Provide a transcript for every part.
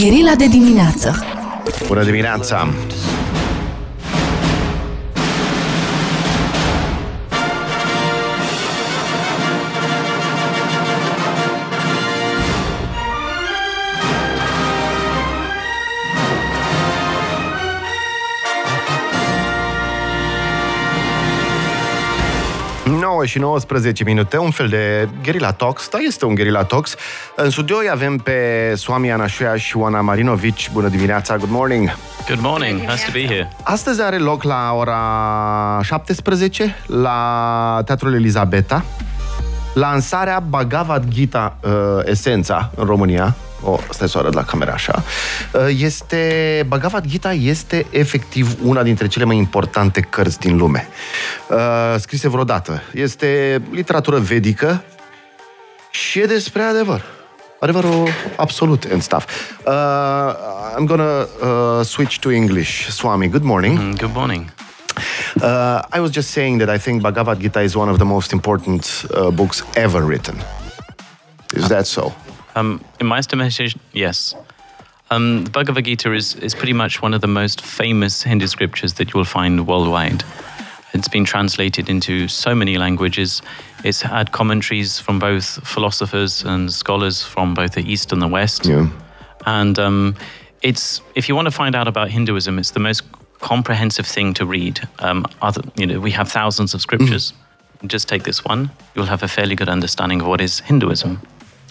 Gherila de dimineață Bună dimineața! Și 19 minute, un fel de Guerilla Talks, da, este un Guerilla Talks. În studio îi avem pe Swami Anașuia și Oana Marinovici. Bună dimineața, good morning! Good morning. Nice to be here. Astăzi are loc la ora 17 la Teatrul Elizabeta lansarea Bhagavad Gita uh, Esența în România. O, stai să o arăt la camera așa. Uh, este, Bhagavad Gita este efectiv una dintre cele mai importante cărți din lume. Uh, scrise vreodată. Este literatură vedică și e despre adevăr. Adevărul absolut and stuff. Uh, I'm gonna uh, switch to English. Swami, good morning. Mm, Good morning. Uh, I was just saying that I think Bhagavad Gita is one of the most important uh, books ever written. Is that so? Um, in my estimation, yes. Um, the Bhagavad Gita is, is pretty much one of the most famous Hindu scriptures that you will find worldwide. It's been translated into so many languages. It's had commentaries from both philosophers and scholars from both the East and the West. Yeah. And um, it's if you want to find out about Hinduism, it's the most comprehensive thing to read. Um, other, you know, we have thousands of scriptures. Just take this one, you'll have a fairly good understanding of what is Hinduism.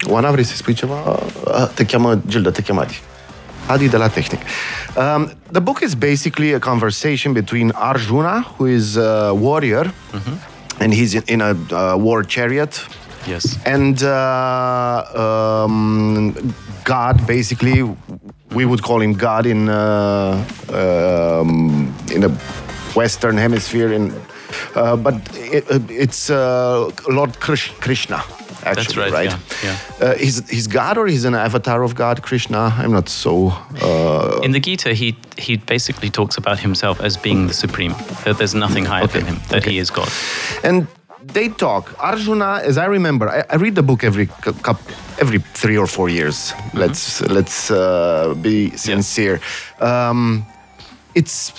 Oana, vrei să spui ceva? Te cheamă Gilda, te cheamă Adi. Adi de la Tehnic. Um, the book is basically a conversation between Arjuna, who is a warrior, and he's in, in a uh, war chariot, Yes. and uh, um, God, basically, we would call him God in uh, um, in the Western Hemisphere, in uh, but it, it's uh, Lord Krish- Krishna. Actually, right, right? yeah, Uh, he's he's God or he's an avatar of God, Krishna. I'm not so. Uh, In the Gita, he he basically talks about himself as being the supreme. That there's nothing higher Okay, than him. That okay. he is God. and they talk. Arjuna, as I remember, I, I read the book every every three or four years. Let's let's uh, be sincere. Um, it's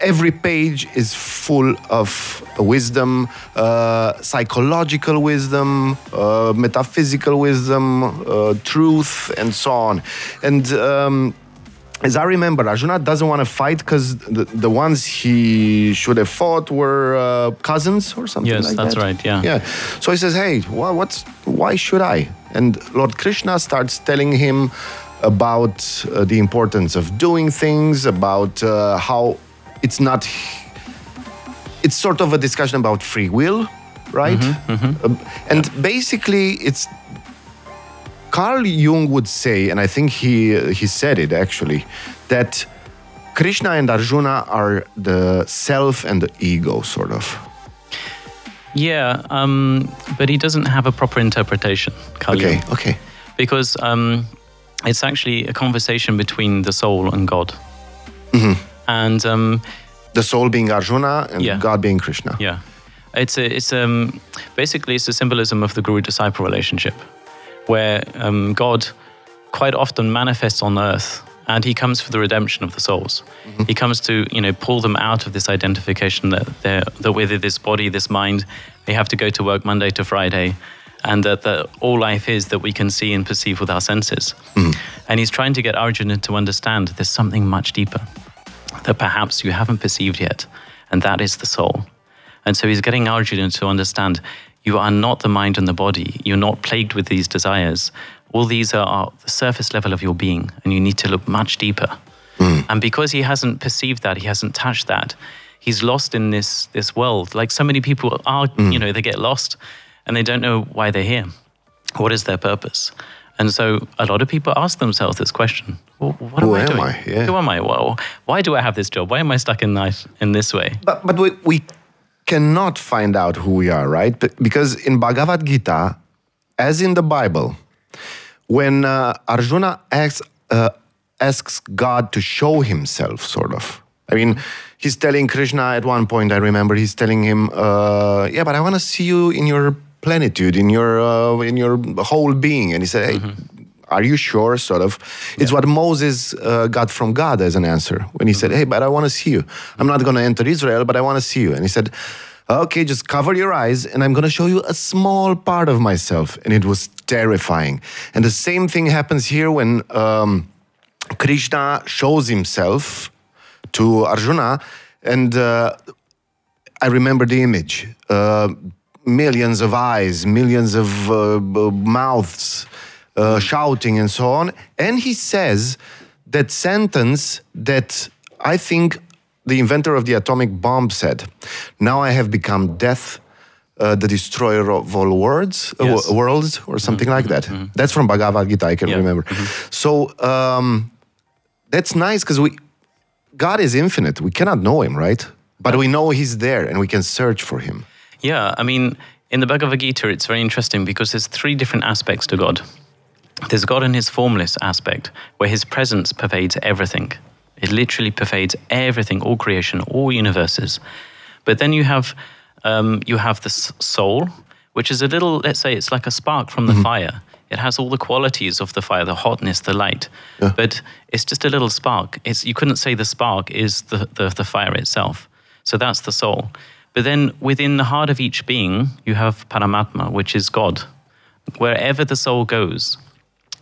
every page is full of wisdom, uh, psychological wisdom, uh, metaphysical wisdom, uh, truth, and so on. And um, as I remember, Arjuna doesn't want to fight because the, the ones he should have fought were uh, cousins or something Yes, like that's right, yeah. Yeah. So he says, "Hey, wha- what's why should I?" And Lord Krishna starts telling him about uh, the importance of doing things, about uh, how it's not. It's sort of a discussion about free will, right? Mm-hmm, Um, and basically, it's Carl Jung would say, and I think he he said it actually, that Krishna and Arjuna are the self and the ego, sort of. Yeah, um, but he doesn't have a proper interpretation. Kali. Okay, okay. because um, it's actually a conversation between the soul and God. And um, The soul being Arjuna and Yeah. God being Krishna. yeah, it's a, it's um, basically it's a symbolism of the guru-disciple relationship, where um, God quite often manifests on earth, and He comes for the redemption of the souls. He comes to you know pull them out of this identification that they're that with this body, this mind, they have to go to work Monday to Friday. And that, that all life is that we can see and perceive with our senses. And he's trying to get Arjuna to understand there's something much deeper that perhaps you haven't perceived yet, and that is the soul. And so he's getting Arjuna to understand you are not the mind and the body, you're not plagued with these desires. All these are, the surface level of your being, and you need to look much deeper. Hmm. And because he hasn't perceived that, he hasn't touched that, he's lost in this, this world. Like so many people are, hmm. you know, they get lost and they don't know why they're here. What is their purpose? And so a lot of people ask themselves this question well, What Who am I am doing? I? Yeah. Who am I? Well, why do I have this job? Why am I stuck in life in this way? But, but we, we cannot find out who we are, right? Because in Bhagavad Gita, as in the Bible, when uh, Arjuna asks, uh, asks God to show himself, sort of. I mean, he's telling Krishna at one point, I remember, he's telling him, uh, Yeah, but I want to see you in your plenitude, in your, uh, in your whole being. And he said, Hey, are you sure? Sort of. It's what Moses uh, got from God as an answer when he said, Mm-hmm. "Hey, but I want to see you. I'm not going to enter Israel, but I want to see you." And he said. Okay, just cover your eyes, and I'm going to show you a small part of myself. And it was terrifying. And the same thing happens here when um, Krishna shows himself to Arjuna, and uh, I remember the image. Uh, millions of eyes, millions of uh, mouths uh, shouting, and so on. And he says that sentence that I think the inventor of the atomic bomb said Now I have become death. Uh, the destroyer of all words, uh, Yes. wo- worlds, or something like that. That's from Bhagavad Gita. I can Yeah. remember. So um, that's nice because we, God is infinite. We cannot know Him, right? But we know He's there, and we can search for Him. Yeah, I mean, in the Bhagavad Gita, it's very interesting because there's three different aspects to God. There's God in his formless aspect, where his presence pervades everything. It literally pervades everything, all creation, all universes. But then you have um, you have the soul, which is a little, let's say, it's like a spark from the fire. It has all the qualities of the fire, the hotness, the light. But it's just a little spark. It's you couldn't say the spark is the, the, the fire itself. So that's the soul. But then within the heart of each being, you have Paramatma, which is God. Wherever the soul goes,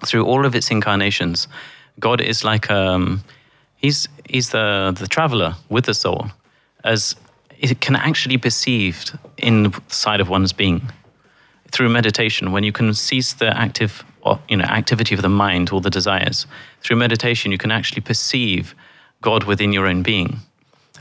through all of its incarnations, God is like um, he's he's the the traveler with the soul, as it can actually be perceived inside of one's being through meditation. When you can cease the active you know activity of the mind or the desires through meditation, you can actually perceive God within your own being,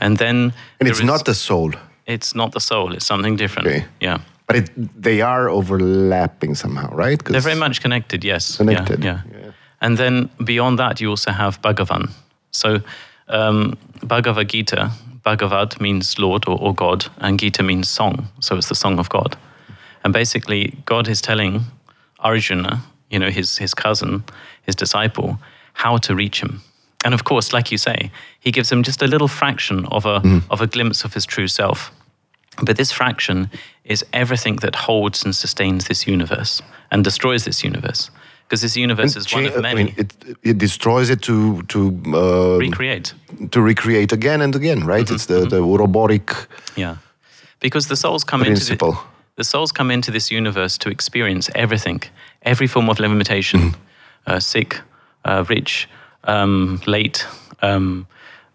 and then And it's is- not the soul, it's not the soul; it's something different. Okay. Yeah. but it, they are overlapping somehow, right? They're very much connected, yes. Connected, Yeah, yeah. And then beyond that, you also have Bhagavan. So um, Bhagavad Gita, Bhagavad means Lord or, or God, and Gita means song. So it's the song of God. And basically, God is telling Arjuna, you know, his, his cousin, his disciple, how to reach him. And of course, like you say, he gives him just a little fraction of a, of a glimpse of his true self. But this fraction is everything that holds and sustains this universe and destroys this universe. Because this universe is one of I many. mean, it, it destroys it to to uh, Recreate. to recreate again and again, right? Mm-hmm, It's the, the robotic Yeah. Because the souls come principle. into the, the souls come into this universe to experience everything, every form of limitation, Mm-hmm. uh, sick, uh, rich, um, late, um,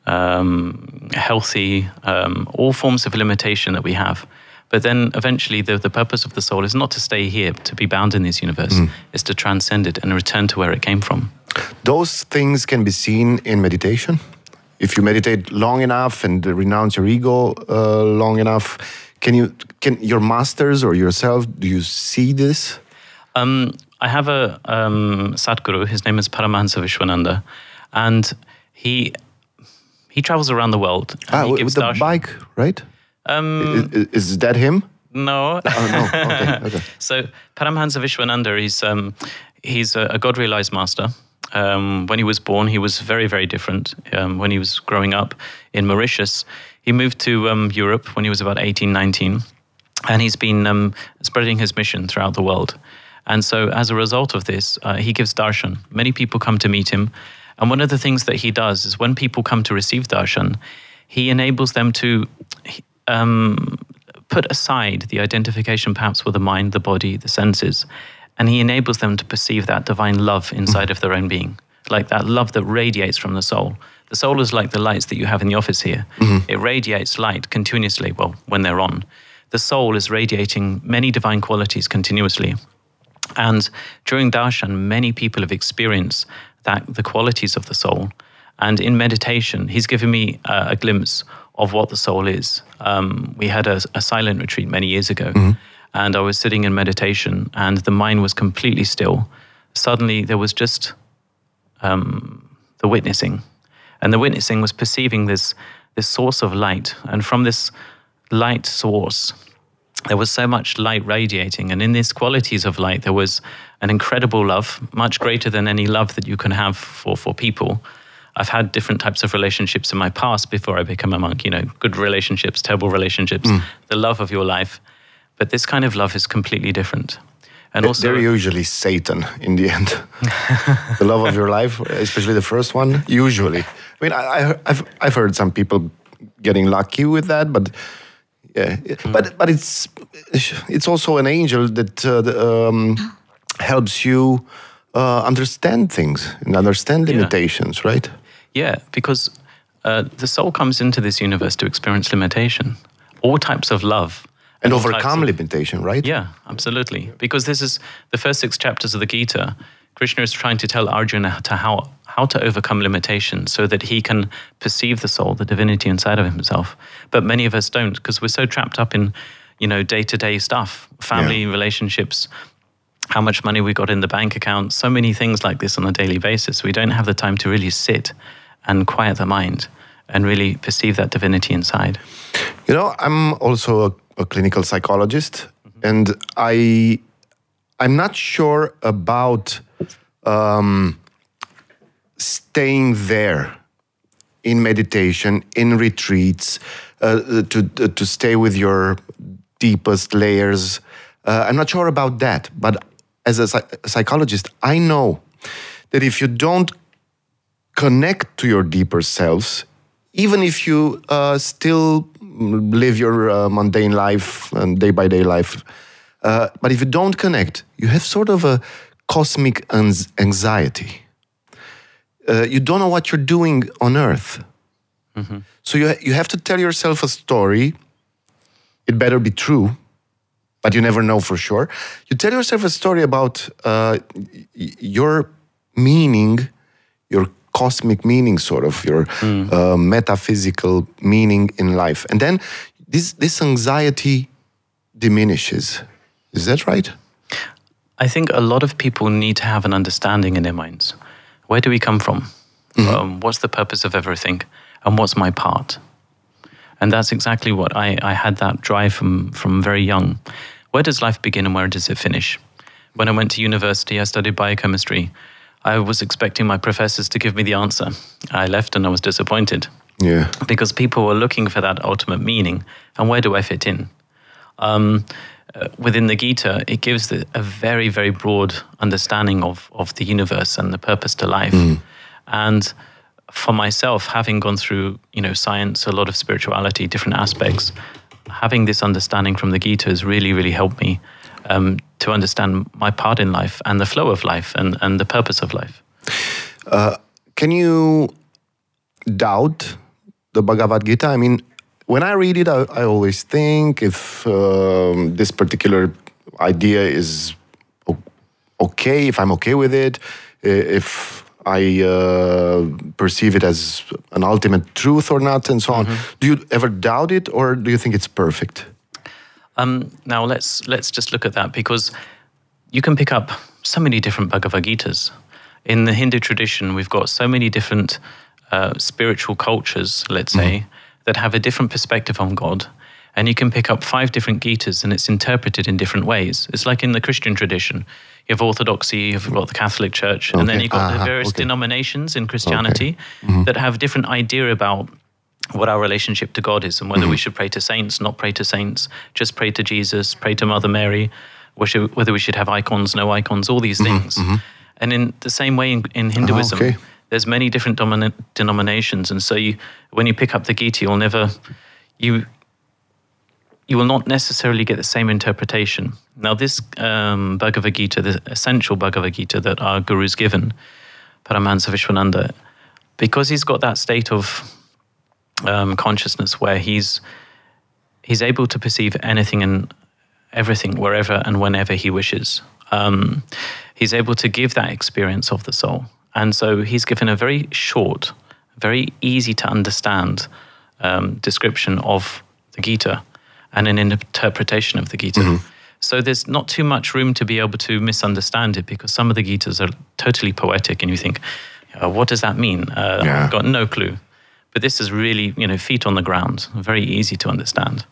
um, healthy, um, all forms of limitation that we have. But then eventually, the, the purpose of the soul is not to stay here, to be bound in this universe, Mm. it's to transcend it and return to where it came from. Those things can be seen in meditation. If you meditate long enough and renounce your ego uh, long enough, can you can your masters or yourself do you see this? Um, I have a um, Sadhguru. His name is Paramahansa Vishwananda, and he he travels around the world. Ah, he with gives the darshan. bike, right? Um, I- i- Is, that him? no. Oh no. Okay. Okay. so Paramahansa Vishwananda, he's um, he's a, a God realized master. Um, when he was born, he was very very different. Um, when he was growing up in Mauritius, he moved to um, Europe when he was about 18, 19, and he's been um, spreading his mission throughout the world. And so, as a result of this, uh, he gives darshan. Many people come to meet him. And one of the things that he does is when people come to receive darshan, he enables them to um, put aside the identification perhaps with the mind, the body, the senses, and he enables them to perceive that divine love inside of their own being, like that love that radiates from the soul. The soul is like the lights that you have in the office here. It radiates light continuously, well, when they're on. The soul is radiating many divine qualities continuously. And during darshan, many people have experienced that the qualities of the soul. And in meditation, he's given me uh, a glimpse of what the soul is. Um, we had a, a silent retreat many years ago, and I was sitting in meditation, and the mind was completely still. Suddenly, there was just um, the witnessing, and the witnessing was perceiving this this source of light, and from this light source, there was so much light radiating, and in these qualities of light, there was an incredible love, much greater than any love that you can have for for people. I've had different types of relationships in my past before I became a monk. You know, good relationships, terrible relationships, hmm. the love of your life. But this kind of love is completely different. And also, They're usually Satan in the end. the love of your life, especially the first one, usually. I mean, I, I, I've, I've heard some people getting lucky with that, but yeah, but but it's it's also an angel that uh, the, um, helps you uh, understand things and understand Yeah. limitations, right? Yeah, because uh, the soul comes into this universe to experience limitation, all types of love, And overcome of- limitation, right? Yeah, absolutely. Because this is the first six chapters of the Gita. Krishna is trying to tell Arjuna to how how to overcome limitations so that he can perceive the soul, the divinity inside of himself. But many of us don't because we're so trapped up in, you know, day to day stuff, family relationships, how much money we got in the bank account, so many things like this on a daily basis. We don't have the time to really sit and quiet the mind and really perceive that divinity inside. You know, I'm also a, a clinical psychologist, and I I'm not sure about um, staying there in meditation, in retreats, uh, to to stay with your deepest layers. Uh, I'm not sure about that, but as a, psy- psychologist, I know that if you don't connect to your deeper selves, even if you uh, still live your uh, mundane life and day by day life. Uh, but if you don't connect, you have sort of a cosmic anxiety. Uh, you don't know what you're doing on Earth. So you, you have to tell yourself a story. It better be true, but you never know for sure. You tell yourself a story about uh, your meaning, your cosmic meaning, sort of your uh, metaphysical meaning in life, and then this this anxiety diminishes. Is that right? I think a lot of people need to have an understanding in their minds. Where do we come from? Um, what's the purpose of everything? And what's my part? And that's exactly what I, I had that drive from, from very young. Where does life begin and where does it finish? When I went to university, I studied biochemistry. I was expecting my professors to give me the answer. I left and I was disappointed Yeah. because people were looking for that ultimate meaning. And where do I fit in? Um, Uh, within the Gita, it gives the, a very, very broad understanding of, of the universe and the purpose to life. Hmm. And for myself, having gone through, you know, science, a lot of spirituality, different aspects, having this understanding from the Gita has really, really helped me um, to understand my part in life and the flow of life and, and the purpose of life. Uh, can you doubt the Bhagavad Gita? I mean, when I read it, I, I always think if um, this particular idea is okay, if I'm okay with it, if I uh, perceive it as an ultimate truth or not, and so on. Do you ever doubt it, or do you think it's perfect? Um, now let's let's just look at that because you can pick up so many different Bhagavad Gitas. In the Hindu tradition, we've got so many different uh, spiritual cultures, let's say, that have a different perspective on God. And you can pick up five different Gitas and it's interpreted in different ways. It's like in the Christian tradition. You have Orthodoxy, you've got the Catholic Church, and then you've got the uh-huh. various okay. denominations in Christianity mm-hmm. that have different idea about what our relationship to God is and whether we mm-hmm. should pray to saints, not pray to saints, just pray to Jesus, pray to Mother Mary, whether we should have icons, no icons, all these mm-hmm. things. And in the same way in, in ah, Hinduism, okay. There's many different domina- denominations, and so you, when you pick up the Gita, you'll never you you will not necessarily get the same interpretation. Now, this um, Bhagavad Gita, the essential Bhagavad Gita that our guru's given, Paramahansa Vishwananda, because he's got that state of um, consciousness where he's he's able to perceive anything and everything wherever and whenever he wishes. Um, he's able to give that experience of the soul, and so he's given a very short, very easy to understand um, description of the Gita and an interpretation of the Gita. So there's not too much room to be able to misunderstand it because some of the Gitas are totally poetic, and you think, uh, what does that mean? Uh, Yeah. I've got no clue. But this is really, you know, feet on the ground, very easy to understand.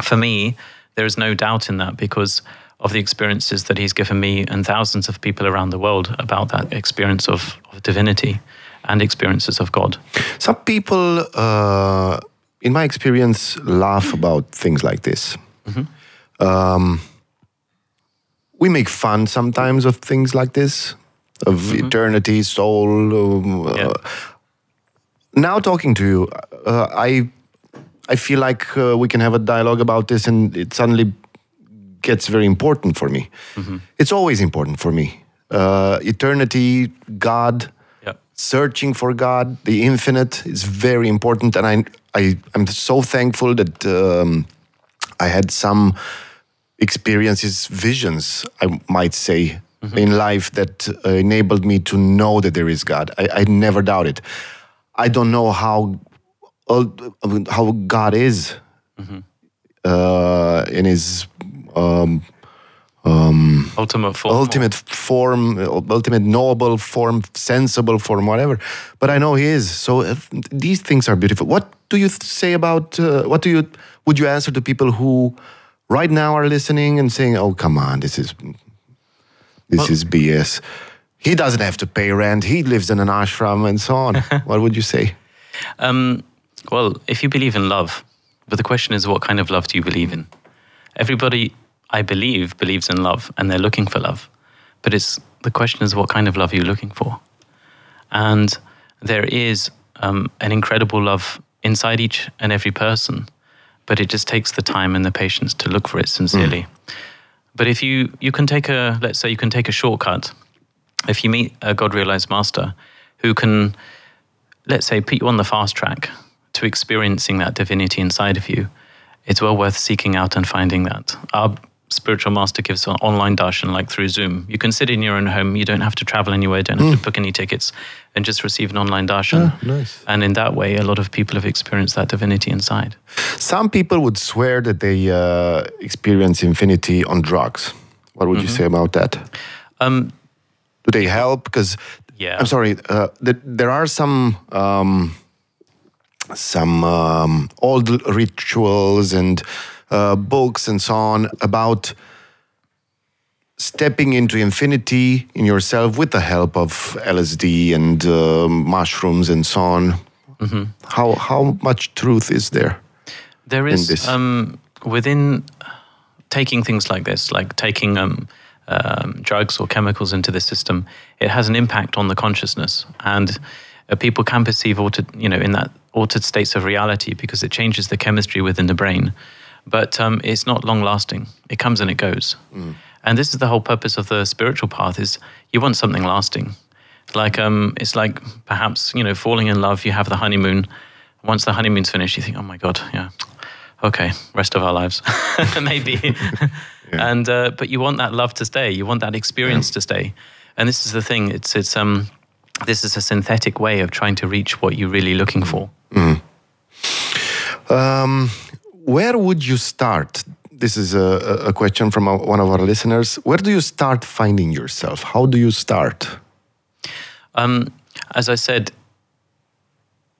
For me, there is no doubt in that because of the experiences that he's given me and thousands of people around the world about that experience of, of divinity and experiences of God. Some people, uh, in my experience, laugh about things like this. Um, we make fun sometimes of things like this, of eternity, soul. Um, uh, now talking to you, uh, I I feel like uh, we can have a dialogue about this, and it suddenly gets very important for me. It's always important for me. Uh, eternity, God, Yeah. searching for God, the infinite is very important, and I I I'm so thankful that um, I had some experiences, visions, I might say, in life that uh, enabled me to know that there is God. I, I never doubt it. I don't know how uh, how God is uh, in His um, Ultimate form. ultimate form, ultimate knowable form, sensible form, whatever. But I know He is. So uh, these things are beautiful. What do you say about? Uh, what do you would you answer to people who right now are listening and saying, "Oh, come on, this is this Well- is BS." He doesn't have to pay rent. He lives in an ashram and so on. what would you say? Um, well, if you believe in love, but the question is, what kind of love do you believe in? Everybody, I believe, believes in love, and they're looking for love. But it's the question is, what kind of love are you looking for? And there is um, an incredible love inside each and every person, but it just takes the time and the patience to look for it sincerely. But if you you can take a let's say you can take a shortcut, if you meet a God realized master who can let's say, put you on the fast track to experiencing that divinity inside of you, it's well worth seeking out and finding that. Our spiritual master gives an online darshan, like through Zoom. You can sit in your own home. You don't have to travel anywhere. Don't have to book any tickets, and just receive an online darshan. nice. And in that way, a lot of people have experienced that divinity inside. Some people would swear that they uh, experience infinity on drugs. What would you say about that? Um, do they help? Because Yeah. I'm sorry, uh, th- there are some um, some um, old rituals and uh, books and so on about stepping into infinity in yourself with the help of LSD and uh, mushrooms and so on. How how much truth is there? There is um, within taking things like this, like taking um, um, drugs or chemicals into the system, it has an impact on the consciousness, and uh, people can perceive altered, you know, in that altered states of reality because it changes the chemistry within the brain. But um, it's not long lasting. It comes and it goes. And this is the whole purpose of the spiritual path: is you want something lasting. Like um, it's like perhaps you know falling in love. You have the honeymoon. Once the honeymoon's finished, you think, oh my god, yeah, okay, rest of our lives, maybe. And uh, but you want that love to stay. You want that experience to stay. And this is the thing. It's it's um, this is a synthetic way of trying to reach what you're really looking for. Um, where would you start? This is a, a- question from one of our listeners. Where do you start finding yourself? How do you start? Um, as I said,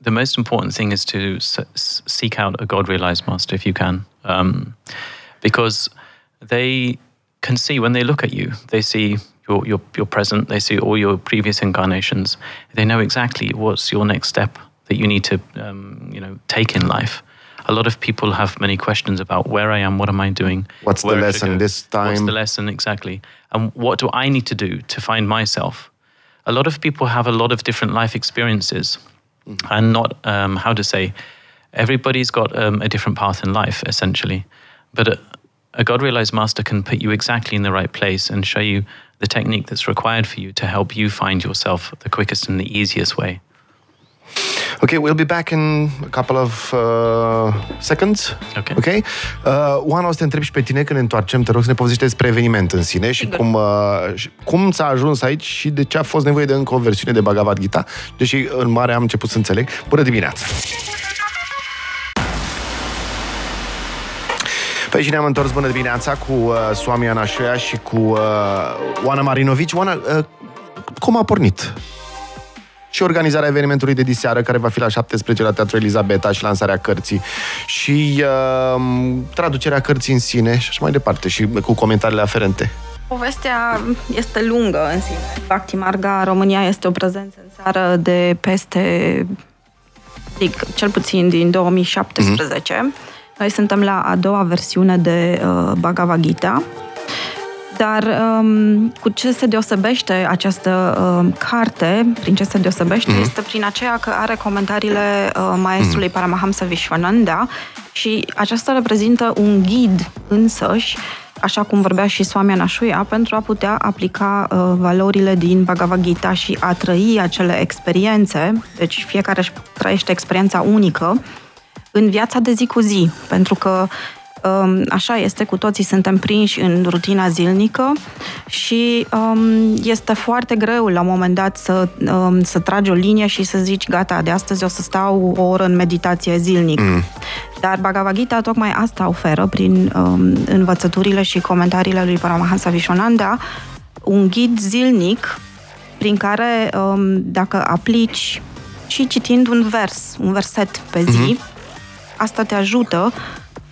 the most important thing is to seek out a God realized master if you can, um, because they can see when they look at you, they see your, your, your present, they see all your previous incarnations, they know exactly what's your next step that you need to um, you know, take in life. A lot of people have many questions about where I am, what am I doing, What's the lesson this What's time? the lesson exactly? And what do I need to do to find myself? A lot of people have a lot of different life experiences, and not um, how to say. Everybody's got um, a different path in life, essentially, but a, a God realized master can put you exactly in the right place and show you the technique that's required for you to help you find yourself the quickest and the easiest way. Okay, we'll be back in a couple of uh, seconds. Okay. Ok? Uh, Oana, o să te întreb și pe tine când ne întoarcem, te rog să ne povestești despre eveniment în sine și cum, uh, și cum s-a ajuns aici și de ce a fost nevoie de încă o versiune de Bhagavad Gita, deși în mare am început să înțeleg. Bună dimineața! Păi și ne-am întors bună dimineața cu uh, Swami Anașoia și cu uh, Oana Marinovici. Oana, uh, cum a pornit și organizarea evenimentului de diseară, care va fi la 17 la Teatrul Elizabeta și lansarea cărții și uh, traducerea cărții în sine și așa mai departe și cu comentariile aferente. Povestea este lungă în sine. Bhakti Marga România este o prezență în țară de peste, zic, cel puțin din 2017. Noi suntem la a doua versiune de uh, Bhagavad Gita. Dar um, cu ce se deosebește această um, carte, prin ce se deosebește, mm-hmm. este prin aceea că are comentariile uh, maestrului mm-hmm. Paramahamsa Vishwananda și aceasta reprezintă un ghid însăși așa cum vorbea și Swami Anashuya, pentru a putea aplica uh, valorile din Bhagavad Gita și a trăi acele experiențe, deci fiecare își trăiește experiența unică, în viața de zi cu zi, pentru că um, așa este, cu toții suntem prinși în rutina zilnică și um, este foarte greu la un moment dat să, um, să tragi o linie și să zici, gata, de astăzi o să stau o oră în meditație zilnic. Mm. Dar Bhagavad Gita tocmai asta oferă prin um, învățăturile și comentariile lui Paramahansa Vishwananda, un ghid zilnic prin care, um, dacă aplici și citind un vers, un verset pe zi, mm-hmm. asta te ajută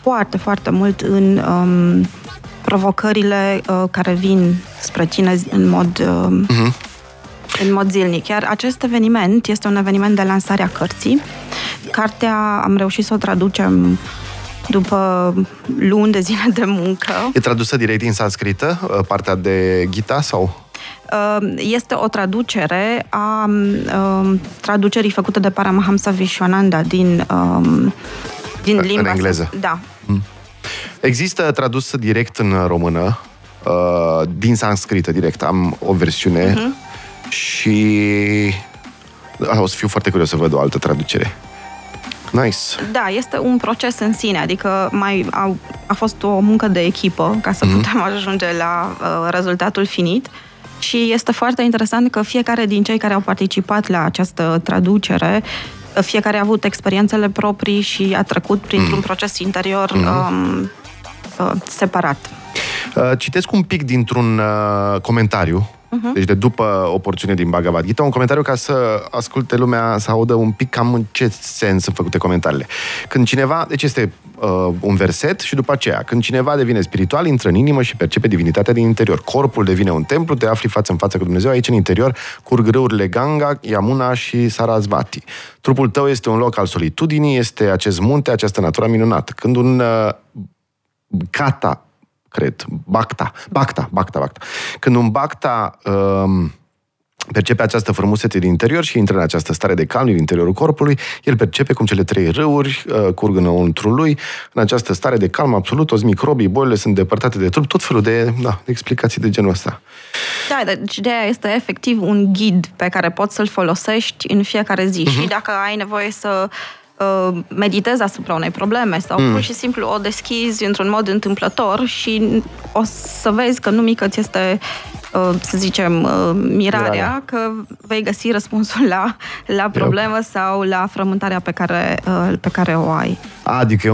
foarte, foarte mult în um, provocările uh, care vin spre tine în mod, uh, uh-huh. în mod zilnic. Iar acest eveniment este un eveniment de lansare a cărții. Cartea am reușit să o traducem după luni de zile de muncă. E tradusă direct din sanscrită, uh, partea de Gita sau? Uh, este o traducere a um, traducerii făcute de Paramahamsa Vishwananda din, um, din limba... În engleză. Da, Există tradus direct în română, uh, din sanscrită direct. Am o versiune uh-huh. și o să fiu foarte curios să văd o altă traducere. Nice. Da, este un proces în sine, adică mai a, a fost o muncă de echipă ca să uh-huh. putem ajunge la uh, rezultatul finit. Și este foarte interesant că fiecare din cei care au participat la această traducere fiecare a avut experiențele proprii și a trecut printr-un mm. proces interior mm. um, uh, separat. Uh, citesc un pic dintr-un uh, comentariu Uh-huh. Deci de după o porțiune din Bhagavad Gita, un comentariu ca să asculte lumea, să audă un pic cam în ce sens sunt făcute comentariile. Când cineva, deci este uh, un verset și după aceea, când cineva devine spiritual, intră în inimă și percepe divinitatea din interior. Corpul devine un templu, te afli față în față cu Dumnezeu, aici în interior curg râurile Ganga, Yamuna și Sarasvati. Trupul tău este un loc al solitudinii, este acest munte, această natură minunată. Când un uh, kata cred, Bacta, Bacta, Bacta, Bacta. Când un Bacta um, percepe această frumusețe din interior și intră în această stare de calm din interiorul corpului, el percepe cum cele trei râuri uh, curg înăuntru lui, în această stare de calm absolut, toți microbii, bolile sunt depărtate de trup, tot felul de, da, de explicații de genul ăsta. Da, deci de este efectiv un ghid pe care poți să-l folosești în fiecare zi uh-huh. și dacă ai nevoie să Uh, meditezi asupra unei probleme sau mm. pur și simplu o deschizi într-un mod întâmplător și o să vezi că nu mică ți este uh, să zicem, uh, mirarea, mirarea, că vei găsi răspunsul la, la problemă yep. sau la frământarea pe care, pe care o ai. Adică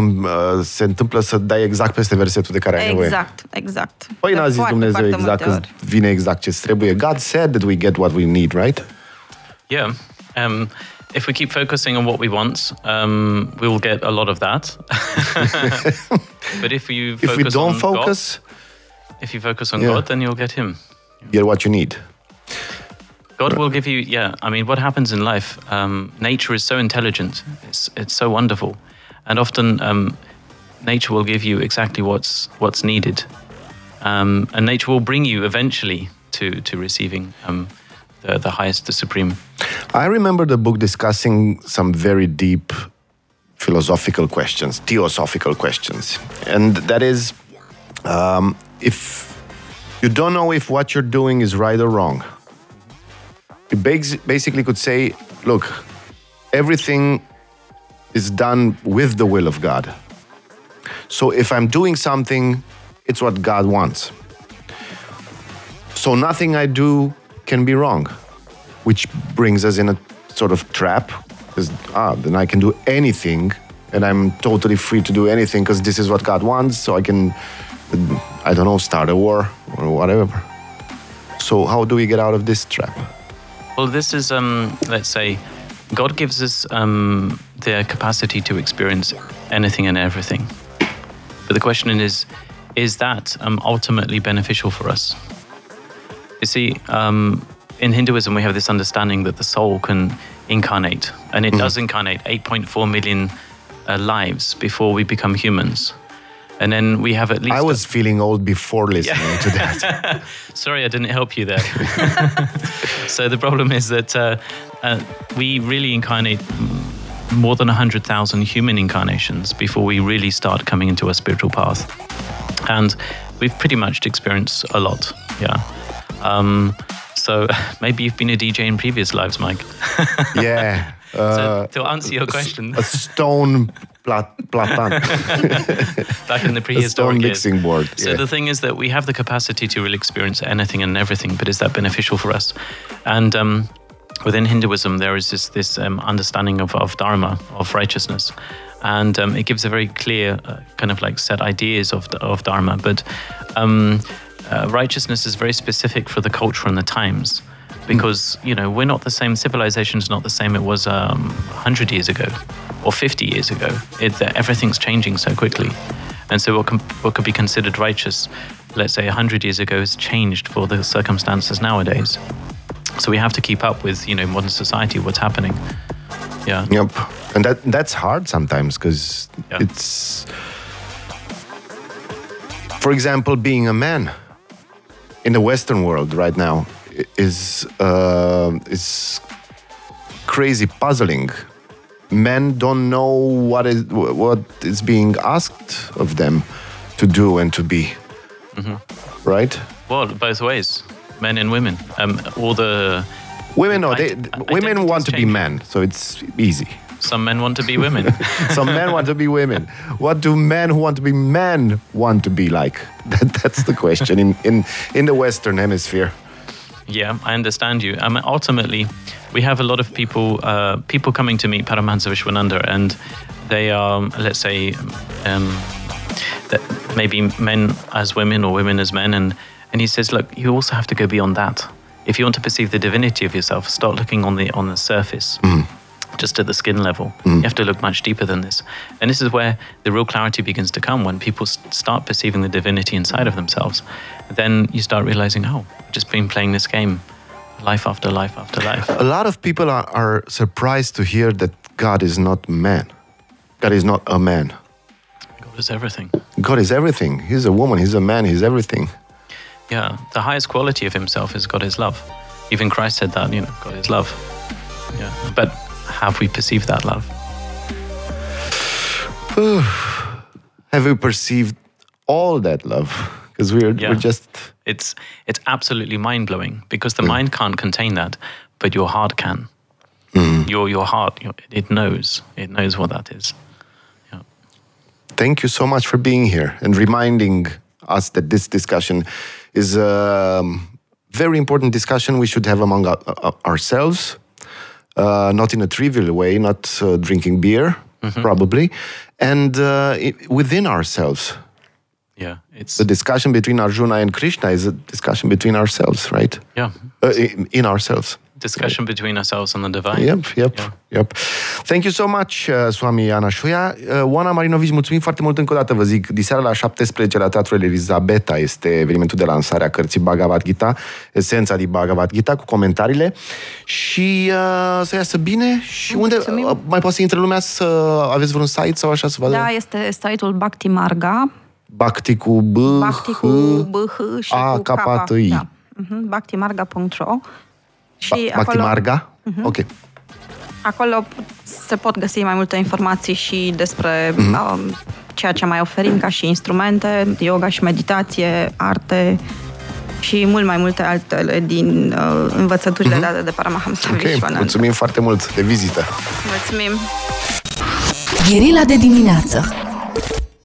se întâmplă să dai exact peste versetul de care ai nevoie. Exact, exact. Păi n-a zis foarte, Dumnezeu foarte exact că vine exact ce trebuie. God said that we get what we need, right? Yeah. Um, if we keep focusing on what we want, um, we will get a lot of that. but if you if we don't focus, God, if you focus on yeah. God, then you'll get Him. Get what you need. God will give you. Yeah, I mean, what happens in life? Um, nature is so intelligent. It's it's so wonderful, and often um, nature will give you exactly what's what's needed, um, and nature will bring you eventually to to receiving um, the, the highest, the supreme. I remember the book discussing some very deep philosophical questions, theosophical questions. And that is um, if you don't know if what you're doing is right or wrong, you basically could say, look, everything is done with the will of God. So if I'm doing something, it's what God wants. So nothing I do can be wrong, which brings us in a sort of trap. Because ah, then I can do anything, and I'm totally free to do anything because this is what God wants. So I can, I don't know, start a war or whatever. So how do we get out of this trap? Well, this is, um, let's say, God gives us um, the capacity to experience anything and everything. But the question is, is that um, ultimately beneficial for us? You see, um, in Hinduism, we have this understanding that the soul can incarnate, and it mm. does incarnate 8.4 million uh, lives before we become humans. And then we have at least. I was feeling old before listening to that. Sorry, I didn't help you there. so the problem is that uh, uh, we really incarnate more than 100,000 human incarnations before we really start coming into a spiritual path. And we've pretty much experienced a lot, yeah. Um, so maybe you've been a DJ in previous lives, Mike. yeah. Uh, so to answer your question, a stone plat- platan. Back in the prehistoric a mixing years. board. So the thing is that we have the capacity to really experience anything and everything, but is that beneficial for us? And um, within Hinduism, there is this this um, understanding of, of dharma, of righteousness, and um, it gives a very clear uh, kind of like set ideas of of dharma. But um, uh, righteousness is very specific for the culture and the times because you know we're not the same civilization is not the same it was um, 100 years ago or 50 years ago. It, everything's changing so quickly. And so what, com- what could be considered righteous let's say 100 years ago has changed for the circumstances nowadays. So we have to keep up with you know modern society what's happening. Yeah. Yep. And that that's hard sometimes because yeah. it's for example being a man in the western world right now is uh, is crazy puzzling. Men don't know what is what is being asked of them to do and to be. Mm-hmm. Right? Well, both ways, men and women. Um, all the women, no, they, women want to be men, so it's easy. Some men want to be women. Some men want to be women. What do men who want to be men want to be like? That, that's the question in, in, in the Western Hemisphere. Yeah, I understand you. I mean, ultimately, we have a lot of people uh, people coming to meet Paramahansa Vishwananda, and they are, let's say, um, that maybe men as women or women as men, and and he says, look, you also have to go beyond that. If you want to perceive the divinity of yourself, start looking on the on the surface. Mm just at the skin level. Mm. You have to look much deeper than this. And this is where the real clarity begins to come when people start perceiving the divinity inside of themselves. Then you start realizing, oh, I've just been playing this game life after life after life. A lot of people are, are surprised to hear that God is not man. God is not a man. God is everything. God is everything. He's a woman, he's a man, he's everything. Yeah, the highest quality of himself is God is love. Even Christ said that, you know, God is love. Yeah. But have we perceived that love? have we perceived all that love? Because we're, yeah. we're just. It's, it's absolutely mind blowing because the mm. mind can't contain that, but your heart can. Mm. Your, your heart, it knows. It knows what that is. Yeah. Thank you so much for being here and reminding us that this discussion is a very important discussion we should have among ourselves uh, not in a trivial way, not uh, drinking beer, mm-hmm. probably, and uh, it, within ourselves. Yeah, it's the discussion between Arjuna and Krishna is a discussion between ourselves, right? Yeah, uh, in, in ourselves. Discussion between ourselves and the divine. Yep, yep, yeah. yep. Thank you so much, uh, Swami Ana Shoia. Uh, Oana Marinovici, mulțumim foarte mult încă o dată, vă zic. Diseară la 17 la Teatrul Elizabeta este evenimentul de lansare a cărții Bhagavad Gita, esența din Bhagavad Gita, cu comentariile. Și uh, să iasă bine. Și unde uh, mai poate să intre lumea să aveți vreun site sau așa să vadă? Da, este site-ul Bhakti Marga. Bhakti cu B, Bhakti cu B, H și A, cu K, I. Da. Uh-huh. Bhaktimarga.ro și ba- acolo, Marga? Uh-huh. Ok. Acolo se pot găsi mai multe informații și despre uh-huh. uh, ceea ce mai oferim ca și instrumente, yoga și meditație, arte și mult mai multe altele din uh, învățăturile uh-huh. date de Paramahamsa okay. Vishwananda. Mulțumim foarte mult de vizită! Mulțumim! Gherila de dimineață